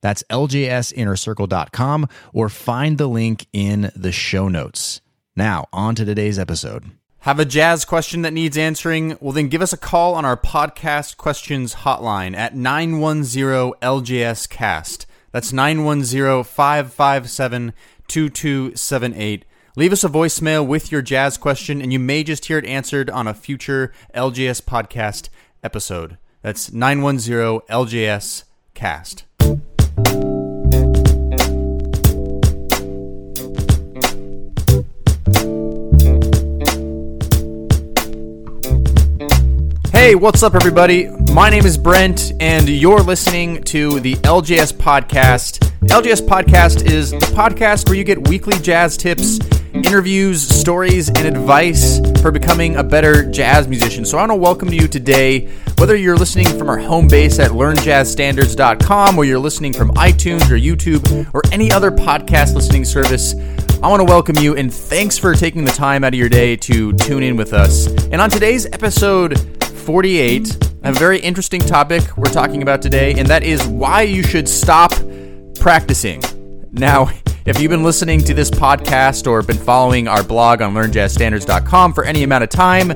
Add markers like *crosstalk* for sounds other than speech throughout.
That's ljsinnercircle.com or find the link in the show notes. Now, on to today's episode. Have a jazz question that needs answering? Well, then give us a call on our podcast questions hotline at 910 LJS Cast. That's 910 557 2278. Leave us a voicemail with your jazz question, and you may just hear it answered on a future LJS podcast episode. That's 910 LJS Cast. Hey, what's up, everybody? My name is Brent, and you're listening to the LJS Podcast. LJS Podcast is the podcast where you get weekly jazz tips, interviews, stories, and advice for becoming a better jazz musician. So I want to welcome you today, whether you're listening from our home base at learnjazzstandards.com, or you're listening from iTunes or YouTube, or any other podcast listening service. I want to welcome you and thanks for taking the time out of your day to tune in with us. And on today's episode 48, a very interesting topic we're talking about today, and that is why you should stop practicing. Now, if you've been listening to this podcast or been following our blog on learnjazzstandards.com for any amount of time,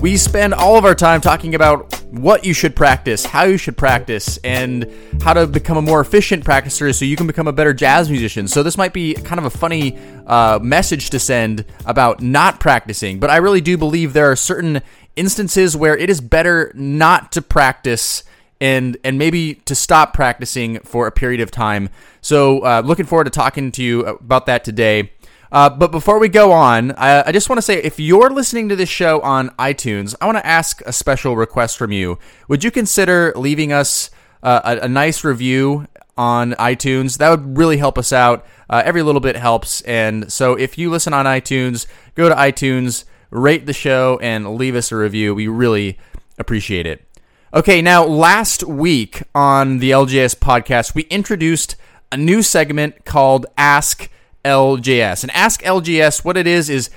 we spend all of our time talking about what you should practice, how you should practice, and how to become a more efficient practicer so you can become a better jazz musician. So, this might be kind of a funny uh, message to send about not practicing, but I really do believe there are certain instances where it is better not to practice and and maybe to stop practicing for a period of time. So, uh, looking forward to talking to you about that today. Uh, but before we go on, I, I just want to say if you're listening to this show on iTunes, I want to ask a special request from you. Would you consider leaving us uh, a, a, nice review on iTunes? That would really help us out. Uh, every little bit helps. And so if you listen on iTunes, go to iTunes, rate the show, and leave us a review. We really appreciate it. Okay, now last week on the LJS podcast, we introduced a new segment called Ask LJS. And Ask LJS, what it is, is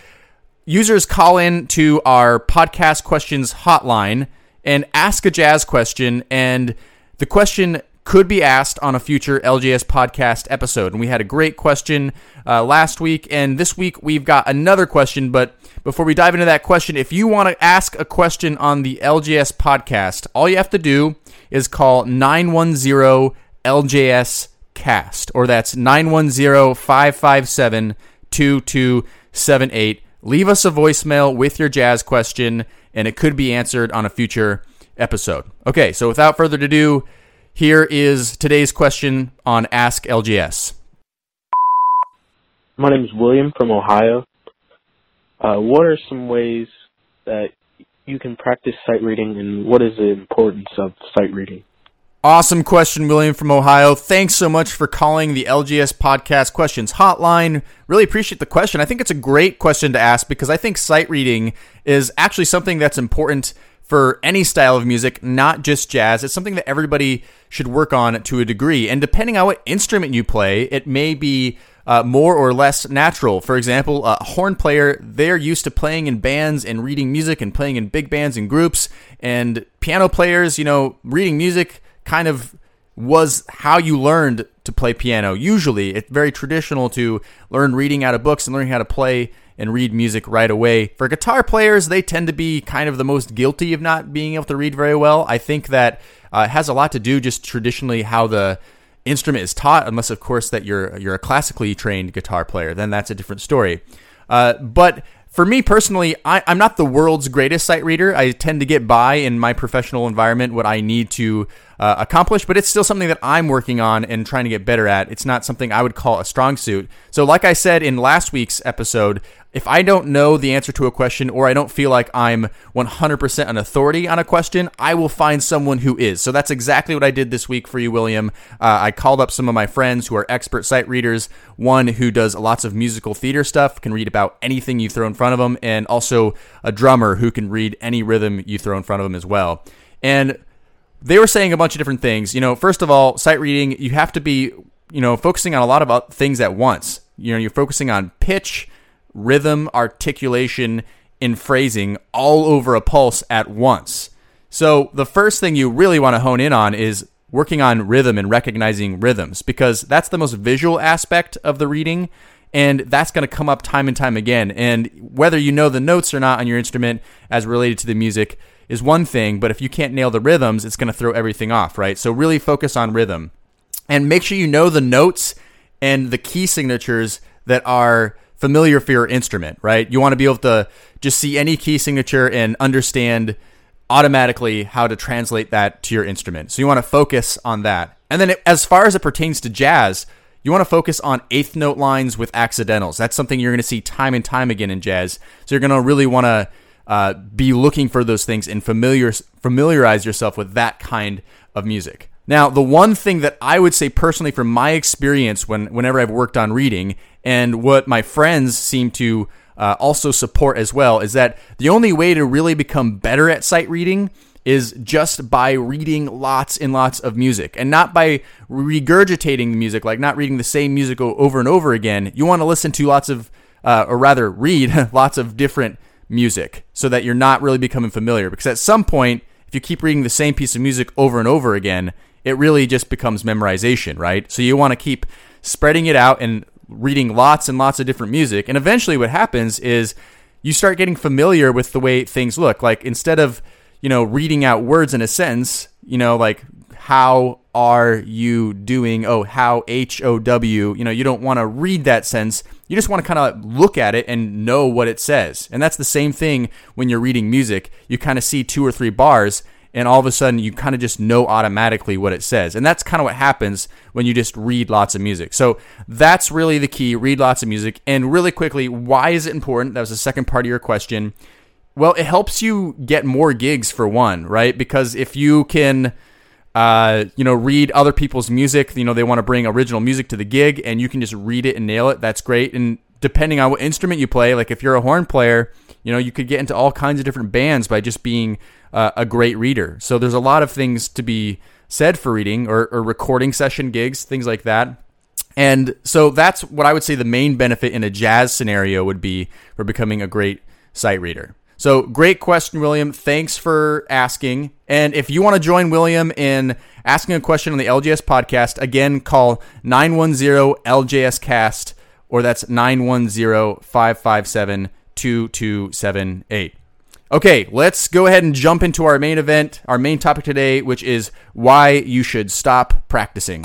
users call in to our podcast questions hotline and ask a jazz question, and the question could be asked on a future LJS podcast episode. And we had a great question uh, last week, and this week we've got another question. But before we dive into that question, if you want to ask a question on the LJS podcast, all you have to do is call 910 LJS cast, or that's 910 557 2278. Leave us a voicemail with your jazz question, and it could be answered on a future episode. Okay, so without further ado, here is today's question on Ask LJS. My name is William from Ohio. Uh, what are some ways that you can practice sight reading, and what is the importance of sight reading? Awesome question, William from Ohio. Thanks so much for calling the LJS Podcast Questions Hotline. Really appreciate the question. I think it's a great question to ask because I think sight reading is actually something that's important for any style of music, not just jazz. It's something that everybody should work on to a degree. And depending on what instrument you play, it may be uh, more or less natural. For example, a horn player, they're used to playing in bands and reading music and playing in big bands and groups. And piano players, you know, reading music kind of was how you learned to play piano. Usually, it's very traditional to learn reading out of books and learning how to play and read music right away. For guitar players, they tend to be kind of the most guilty of not being able to read very well. I think that uh, has a lot to do just traditionally how the instrument is taught, unless of course that you're you're a classically trained guitar player. Then that's a different story. Uh, but for me personally, I, am not the world's greatest sight reader. I tend to get by in my professional environment what I need to uh, accomplish, but it's still something that I'm working on and trying to get better at. It's not something I would call a strong suit. So, like I said in last week's episode, if I don't know the answer to a question or I don't feel like I'm 100% an authority on a question, I will find someone who is. So that's exactly what I did this week for you, William. Uh, I called up some of my friends who are expert sight readers. One who does lots of musical theater stuff, can read about anything you throw in front of them, and also a drummer who can read any rhythm you throw in front of them as well. And they were saying a bunch of different things. You know, first of all, sight reading, you have to be, you know, focusing on a lot of things at once. You know, you're focusing on pitch rhythm, articulation, and phrasing all over a pulse at once. So, the first thing you really want to hone in on is working on rhythm and recognizing rhythms because that's the most visual aspect of the reading and that's going to come up time and time again. And whether you know the notes or not on your instrument as related to the music is one thing, but if you can't nail the rhythms, it's going to throw everything off, right? So really focus on rhythm and make sure you know the notes and the key signatures that are familiar for your instrument, right? You want to be able to just see any key signature and understand automatically how to translate that to your instrument. So you want to focus on that. And then as far as it pertains to jazz, you want to focus on eighth note lines with accidentals. That's something you're going to see time and time again in jazz. So you're going to really want to uh, be looking for those things and familiar familiarize yourself with that kind of music. Now, the one thing that I would say personally from my experience when whenever I've worked on reading and what my friends seem to uh, also support as well is that the only way to really become better at sight reading is just by reading lots and lots of music and not by regurgitating the music, like not reading the same music over and over again. You want to listen to lots of, uh, or rather, read *laughs* lots of different music so that you're not really becoming familiar. Because at some point, if you keep reading the same piece of music over and over again, it really just becomes memorization, right? So you want to keep spreading it out and reading lots and lots of different music. And eventually what happens is you start getting familiar with the way things look. Like instead of, you know, reading out words in a sentence, you know, like how are you doing? Oh, how H O W. You know, you don't want to read that sentence. You just want to kind of look at it and know what it says. And that's the same thing when you're reading music. You kind of see two or three bars and all of a sudden you kind of just know automatically what it says. And that's kind of what happens when you just read lots of music. So that's really the key read lots of music. And really quickly, why is it important? That was the second part of your question. Well, it helps you get more gigs for one, right? Because if you can. Uh, you know, read other people's music. You know, they want to bring original music to the gig, and you can just read it and nail it. That's great. And depending on what instrument you play, like if you're a horn player, you know, you could get into all kinds of different bands by just being uh, a great reader. So there's a lot of things to be said for reading or, or recording session gigs, things like that. And so that's what I would say the main benefit in a jazz scenario would be for becoming a great sight reader. So great question, William. Thanks for asking. And if you want to join William in asking a question on the LJS podcast, again, call 910 LJS cast or that's 910 557 2278. Okay, let's go ahead and jump into our main event, our main topic today, which is why you should stop practicing.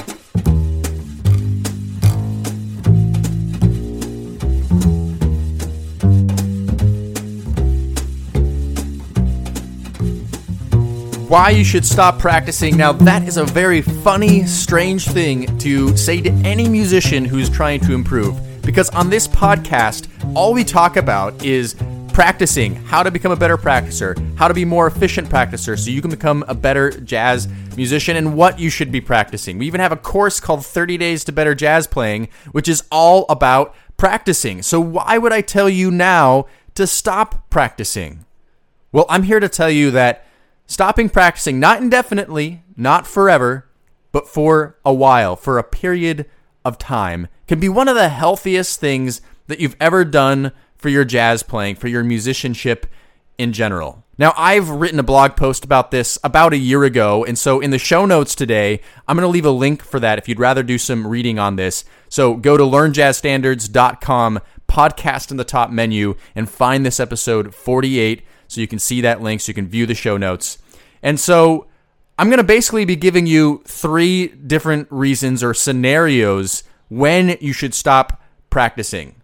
Why you should stop practicing. Now, that is a very funny, strange thing to say to any musician who's trying to improve. Because on this podcast, all we talk about is practicing how to become a better practicer, how to be more efficient practicer so you can become a better jazz musician and what you should be practicing. We even have a course called 30 Days to Better Jazz Playing, which is all about practicing. So why would I tell you now to stop practicing? Well, I'm here to tell you that stopping practicing, not indefinitely, not forever, but for a while, for a period of time, can be one of the healthiest things that you've ever done for your jazz playing, for your musicianship in general. Now, I've written a blog post about this about a year ago, and so in the show notes today, I'm going to leave a link for that if you'd rather do some reading on this. So go to learnjazzstandards.com, podcast in the top menu, and find this episode 48 so you can see that link, so you can view the show notes. And so I'm going to basically be giving you three different reasons or scenarios when you should stop practicing.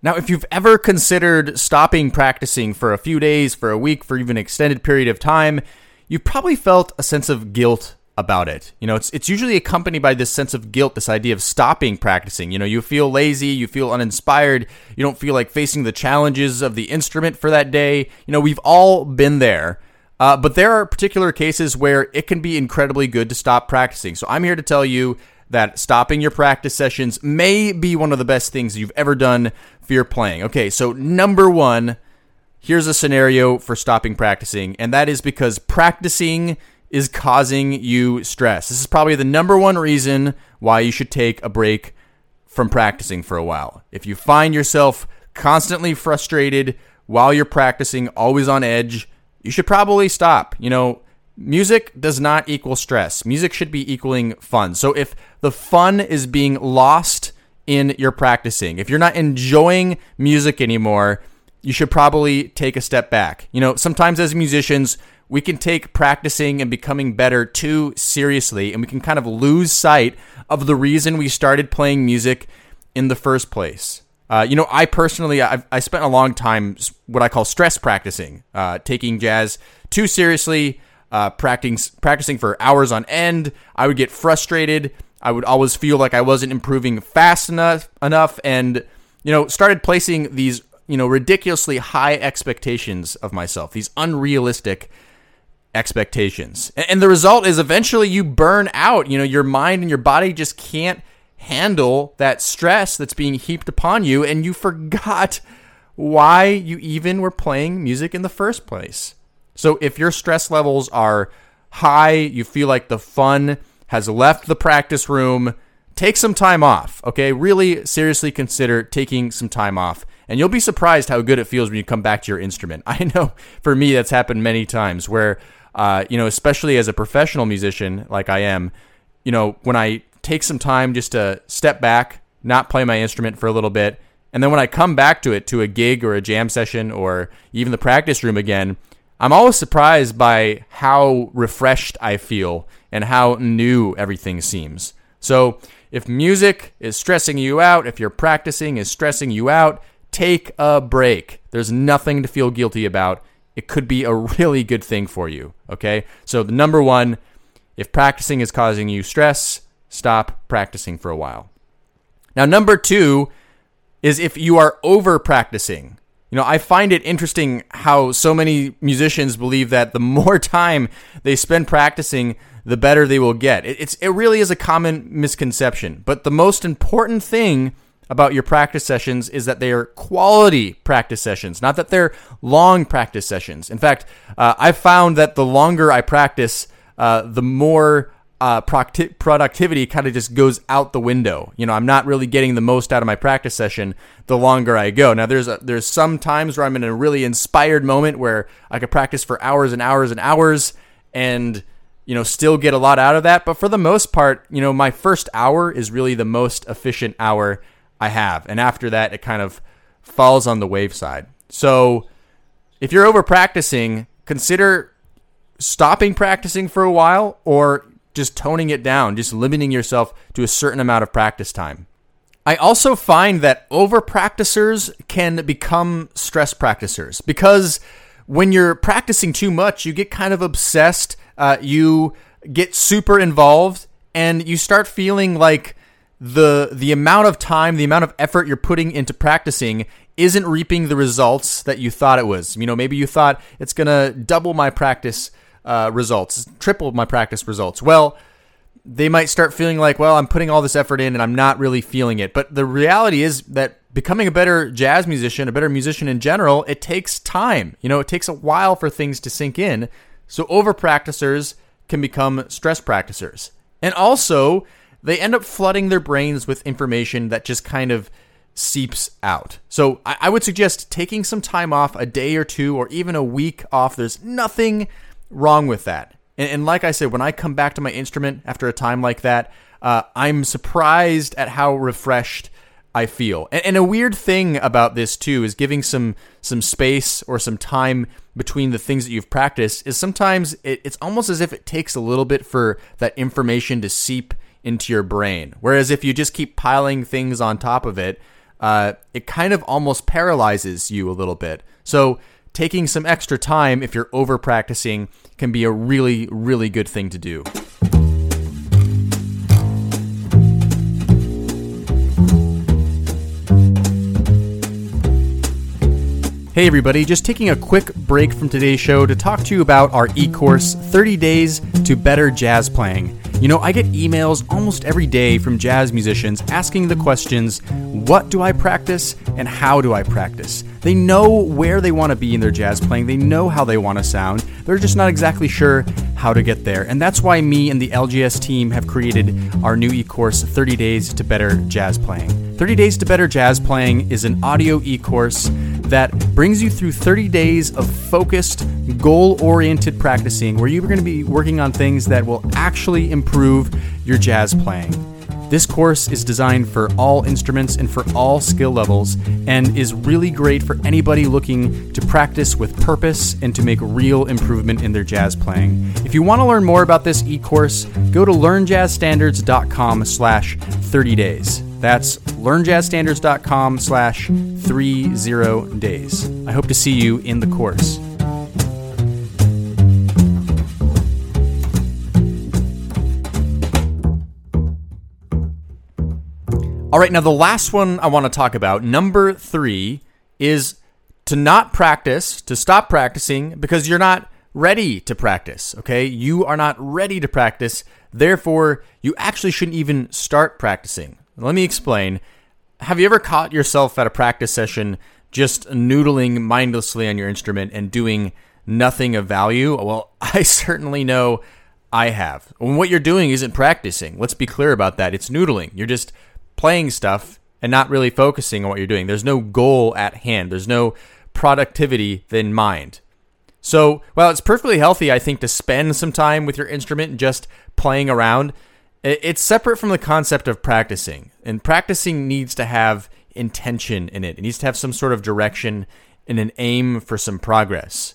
Now, if you've ever considered stopping practicing for a few days, for a week, for even an extended period of time, you've probably felt a sense of guilt about it. You know, it's it's usually accompanied by this sense of guilt, this idea of stopping practicing. You know, you feel lazy, you feel uninspired, you don't feel like facing the challenges of the instrument for that day. You know, we've all been there. Uh, but there are particular cases where it can be incredibly good to stop practicing. So I'm here to tell you that stopping your practice sessions may be one of the best things you've ever done for your playing. Okay, so number one, here's a scenario for stopping practicing, and that is because practicing is causing you stress. This is probably the number one reason why you should take a break from practicing for a while. If you find yourself constantly frustrated while you're practicing, always on edge, you should probably stop. You know, music does not equal stress. Music should be equaling fun. So if the fun is being lost in your practicing, if you're not enjoying music anymore, you should probably take a step back. You know, sometimes as musicians, we can take practicing and becoming better too seriously, and we can kind of lose sight of the reason we started playing music in the first place. Uh, you know, I personally, I've, I spent a long time what I call stress practicing, uh, taking jazz too seriously, uh, practicing, practicing for hours on end. I would get frustrated. I would always feel like I wasn't improving fast enough, enough, and you know, started placing these you know ridiculously high expectations of myself, these unrealistic expectations. And the result is eventually you burn out. You know, your mind and your body just can't handle that stress that's being heaped upon you, and you *laughs* forgot why you even were playing music in the first place. So if your stress levels are high, you feel like the fun has left the practice room, take some time off, okay? Really seriously consider taking some time off. And you'll be surprised how good it feels when you come back to your instrument. *laughs* I know for me that's happened many times where uh, you know, especially as a professional musician like I am, you know, when I take some time just to step back, not play my instrument for a little bit, and then when I come back to it to a gig or a jam session or even the practice room again, I'm always surprised by how refreshed I feel and how new everything seems. So, if music is stressing you out, if your practicing is stressing you out, take a break. There's nothing to feel guilty about it could be a really good thing for you. Okay. So, the number one, if practicing is causing you stress, stop practicing for a while. Now, number two is if you are over practicing. You know, I find it interesting how so many musicians believe that the *laughs* more time they spend practicing, the better they will get. It's it really is a common misconception. But the most important thing about your practice sessions is that they are quality practice sessions, not that they're long practice sessions. In fact, uh, I've found that the longer I practice, uh, the more uh, productivity kind of just goes out the window. You know, I'm not really getting the most out of my practice session the longer I go. Now, there's a, there's some times where I'm in a really inspired moment where I could practice for hours and hours and hours, and you know, still get a lot out of that. But for the most part, you know, my first hour is really the most efficient hour I have. And after that, it kind of falls on the wave side. So if you're over practicing, consider stopping practicing for a while or just toning it down, just limiting yourself to a certain amount of practice time. I also find that over practicers can become stress practicers because when you're practicing too much, you get kind of obsessed, uh, you get super involved, and you start feeling like the the amount of time, the amount of effort you're putting into practicing isn't reaping the results that you thought it was. You know, maybe you thought it's gonna double my practice uh, results, triple my practice results. Well, they might start feeling like, well, I'm putting all this effort in and I'm not really feeling it. But the reality is that becoming a better jazz musician, a better musician in general, it takes time. You know, it takes a while for things to sink in. So over practicers can become stress practicers. And also, they end up flooding their brains with information that just kind of seeps out. So I, I, would suggest taking some time off, a day or two, or even a week off. There's nothing wrong with that. And, and like I said, when I come back to my instrument after a time like that, uh, I'm surprised at how refreshed I feel. And, and a weird thing about this too is giving some some space or some time between the things that you've practiced is sometimes it, it's almost as if it takes a little bit for that information to seep into your brain. Whereas if you just keep piling things on top of it, uh, it kind of almost paralyzes you a little bit. So taking some extra time if you're over practicing can be a really, really good thing to do. Hey, everybody, just taking a quick break from today's show to talk to you about our e course 30 Days to Better Jazz Playing. You know, I get emails almost every day from jazz musicians asking the questions what do I practice and how do I practice? They know where they want to be in their jazz playing, they know how they want to sound, they're just not exactly sure how to get there. And that's why me and the LJS team have created our new e course 30 Days to Better Jazz Playing. 30 Days to Better Jazz Playing is an audio e course that brings you through 30 days of focused, goal oriented practicing where you're going to be working on things that will actually improve your jazz playing. This course is designed for all instruments and for all skill levels and is really great for anybody looking to practice with purpose and to make real improvement in their jazz playing. If you want to learn more about this e-course, go to learnjazzstandards.com slash 30 days. That's learnjazzstandards.com slash 30 days. I hope to see you in the course. All right, now the last one I want to talk about, number three, is to not practice, to stop practicing because you're not ready to practice, okay? You are not ready to practice. Therefore, you actually shouldn't even start practicing. Let me explain. Have you ever caught yourself at a practice session just noodling mindlessly on your instrument and doing nothing of value? Well, *laughs* I certainly know I have. When what you're doing isn't practicing. Let's be clear about that. It's noodling. You're just playing stuff and not really focusing on what you're doing. There's no goal at hand. There's no productivity in mind. So, while it's perfectly healthy, I think, to spend some time with your instrument and just playing around, it's separate from the concept of practicing. And practicing needs to have intention in it. It needs to have some sort of direction and an aim for some progress.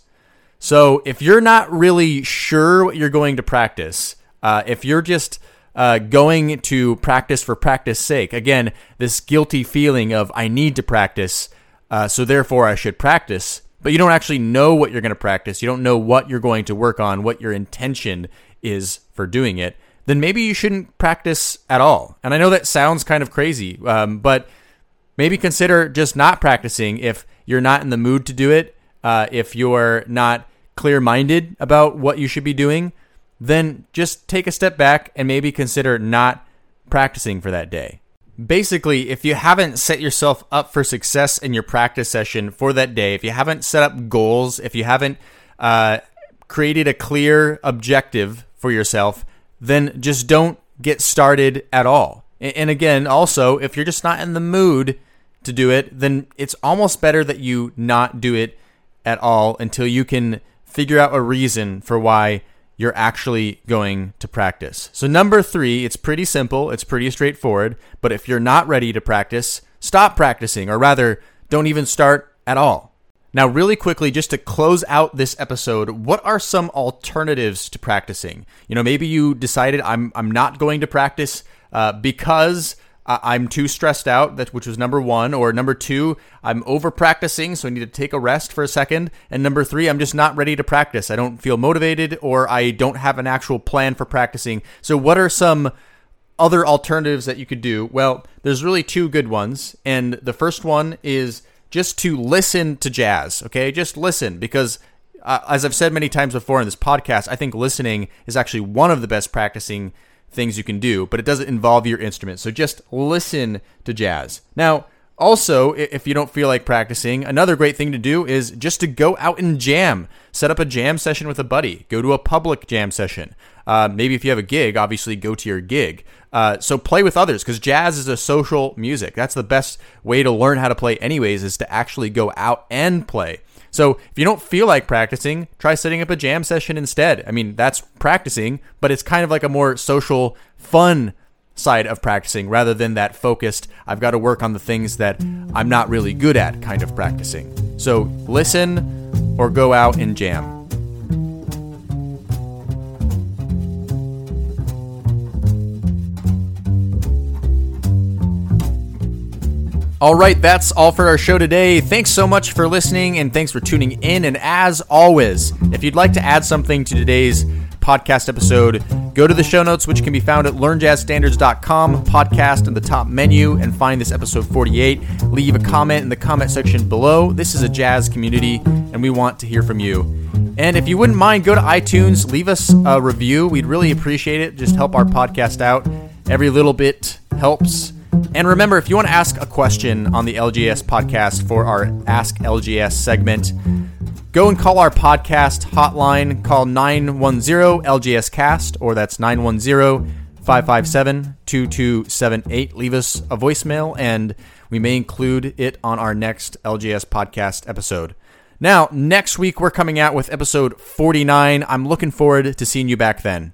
So if you're not really sure what you're going to practice, uh, if you're just uh, going to practice for practice sake, again, this guilty feeling of I need to practice, uh, so therefore I should practice, but you don't actually know what you're going to practice, you don't know what you're going to work on, what your intention is for doing it, then maybe you shouldn't practice at all. And I know that sounds kind of crazy, um, but maybe consider just not practicing if you're not in the mood to do it, uh, if you're not clear minded about what you should be doing, then just take a step back and maybe consider not practicing for that day. Basically, if you haven't set yourself up for success in your practice session for that day, if you haven't set up goals, if you haven't uh, created a clear objective for yourself, then just don't get started at all. And again, also, if you're just not in the mood to do it, then it's almost better that you not do it at all until you can figure out a reason for why you're actually going to practice. So, number three, it's pretty simple, it's pretty straightforward, but if you're not ready to practice, stop practicing, or rather, don't even start at all. Now, really quickly, just to close out this episode, what are some alternatives to practicing? You know, maybe you decided I'm I'm not going to practice uh, because I'm too stressed out. That which was number one, or number two, I'm over practicing, so I need to take a rest for a second. And number three, I'm just not ready to practice. I don't feel motivated, or I don't have an actual plan for practicing. So, what are some other alternatives that you could do? Well, there's really two good ones, and the first one is just to listen to jazz, okay? Just listen because uh, as I've said many times before in this podcast, I think listening is actually one of the best practicing things you can do, but it doesn't involve your instrument. So just listen to jazz. Now, also, if you don't feel like practicing, another great thing to do is just to go out and jam. Set up a jam session with a buddy. Go to a public jam session. Uh, maybe if you have a gig, obviously go to your gig. Uh, so play with others because jazz is a social music. That's the best way to learn how to play, anyways, is to actually go out and play. So if you don't feel like practicing, try setting up a jam session instead. I mean, that's practicing, but it's kind of like a more social, fun side of practicing rather than that focused, I've got to work on the things that I'm not really good at kind of practicing. So listen or go out and jam. All right, that's all for our show today. Thanks so much for listening and thanks for tuning in. And as always, if you'd like to add something to today's podcast episode, Go to the show notes, which can be found at learnjazzstandards.com, podcast in the top menu, and find this episode 48. Leave a comment in the comment section below. This is a jazz community, and we want to hear from you. And if you wouldn't mind, go to iTunes, leave us a review. We'd really appreciate it. Just help our podcast out. Every little bit helps. And remember, if you want to ask a question on the LJS podcast for our Ask LJS segment, go and call our podcast hotline. Call 910 LJS Cast, or that's 910 557 2278. Leave us a voicemail, and we may include it on our next LJS podcast episode. Now, next week, we're coming out with episode 49. I'm looking forward to seeing you back then.